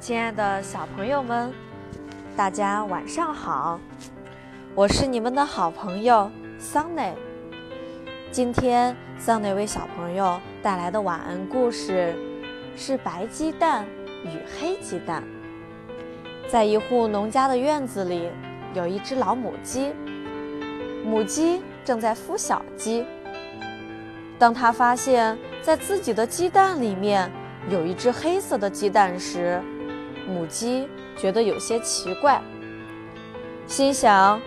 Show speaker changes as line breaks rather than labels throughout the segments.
亲爱的小朋友们，大家晚上好！我是你们的好朋友桑内。今天桑内为小朋友带来的晚安故事是《白鸡蛋与黑鸡蛋》。在一户农家的院子里，有一只老母鸡，母鸡正在孵小鸡。当它发现，在自己的鸡蛋里面有一只黑色的鸡蛋时，母鸡觉得有些奇怪，心想：“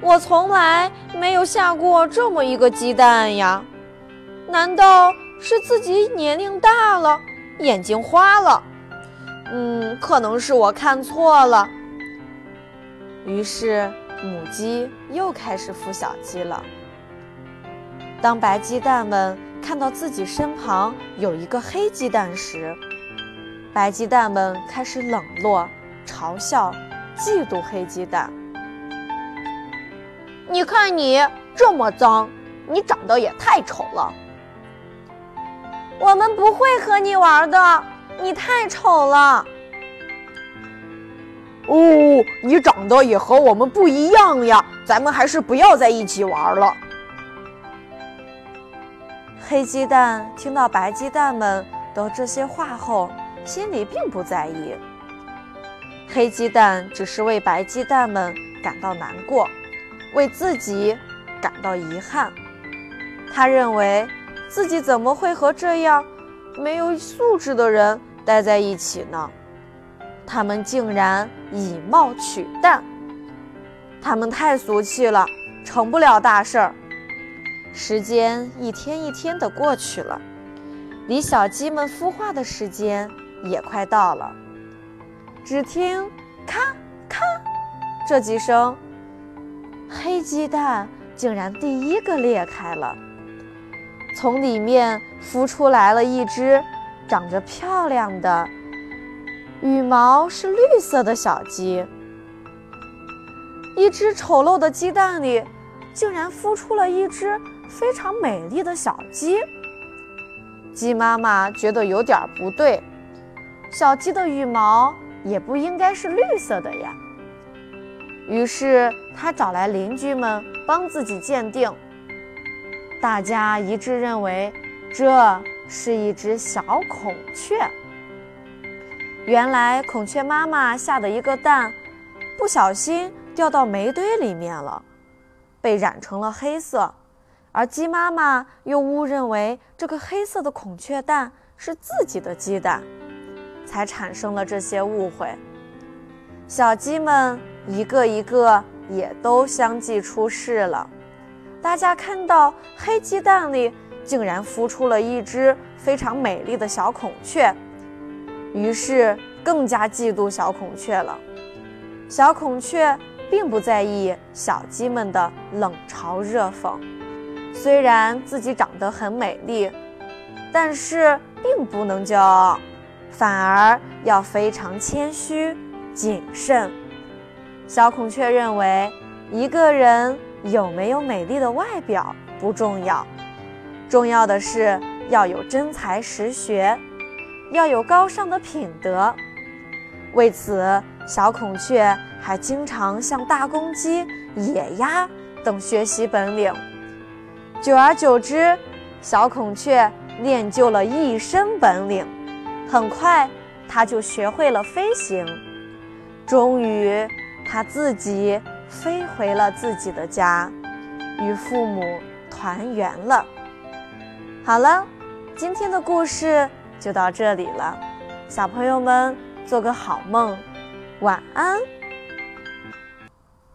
我从来没有下过这么一个鸡蛋呀，难道是自己年龄大了，眼睛花了？嗯，可能是我看错了。”于是，母鸡又开始孵小鸡了。当白鸡蛋们看到自己身旁有一个黑鸡蛋时，白鸡蛋们开始冷落、嘲笑、嫉妒黑鸡蛋。
你看你这么脏，你长得也太丑了。
我们不会和你玩的，你太丑了。
哦，你长得也和我们不一样呀，咱们还是不要在一起玩了。
黑鸡蛋听到白鸡蛋们的这些话后，心里并不在意。黑鸡蛋只是为白鸡蛋们感到难过，为自己感到遗憾。他认为自己怎么会和这样没有素质的人待在一起呢？他们竟然以貌取蛋，他们太俗气了，成不了大事儿。时间一天一天的过去了，离小鸡们孵化的时间也快到了。只听“咔咔”这几声，黑鸡蛋竟然第一个裂开了，从里面孵出来了一只长着漂亮的、羽毛是绿色的小鸡。一只丑陋的鸡蛋里，竟然孵出了一只。非常美丽的小鸡，鸡妈妈觉得有点不对，小鸡的羽毛也不应该是绿色的呀。于是她找来邻居们帮自己鉴定，大家一致认为这是一只小孔雀。原来孔雀妈妈下的一个蛋，不小心掉到煤堆里面了，被染成了黑色。而鸡妈妈又误认为这个黑色的孔雀蛋是自己的鸡蛋，才产生了这些误会。小鸡们一个一个也都相继出世了。大家看到黑鸡蛋里竟然孵出了一只非常美丽的小孔雀，于是更加嫉妒小孔雀了。小孔雀并不在意小鸡们的冷嘲热讽。虽然自己长得很美丽，但是并不能骄傲，反而要非常谦虚谨慎。小孔雀认为，一个人有没有美丽的外表不重要，重要的是要有真才实学，要有高尚的品德。为此，小孔雀还经常向大公鸡、野鸭等学习本领。久而久之，小孔雀练就了一身本领。很快，它就学会了飞行。终于，它自己飞回了自己的家，与父母团圆了。好了，今天的故事就到这里了。小朋友们，做个好梦，晚安。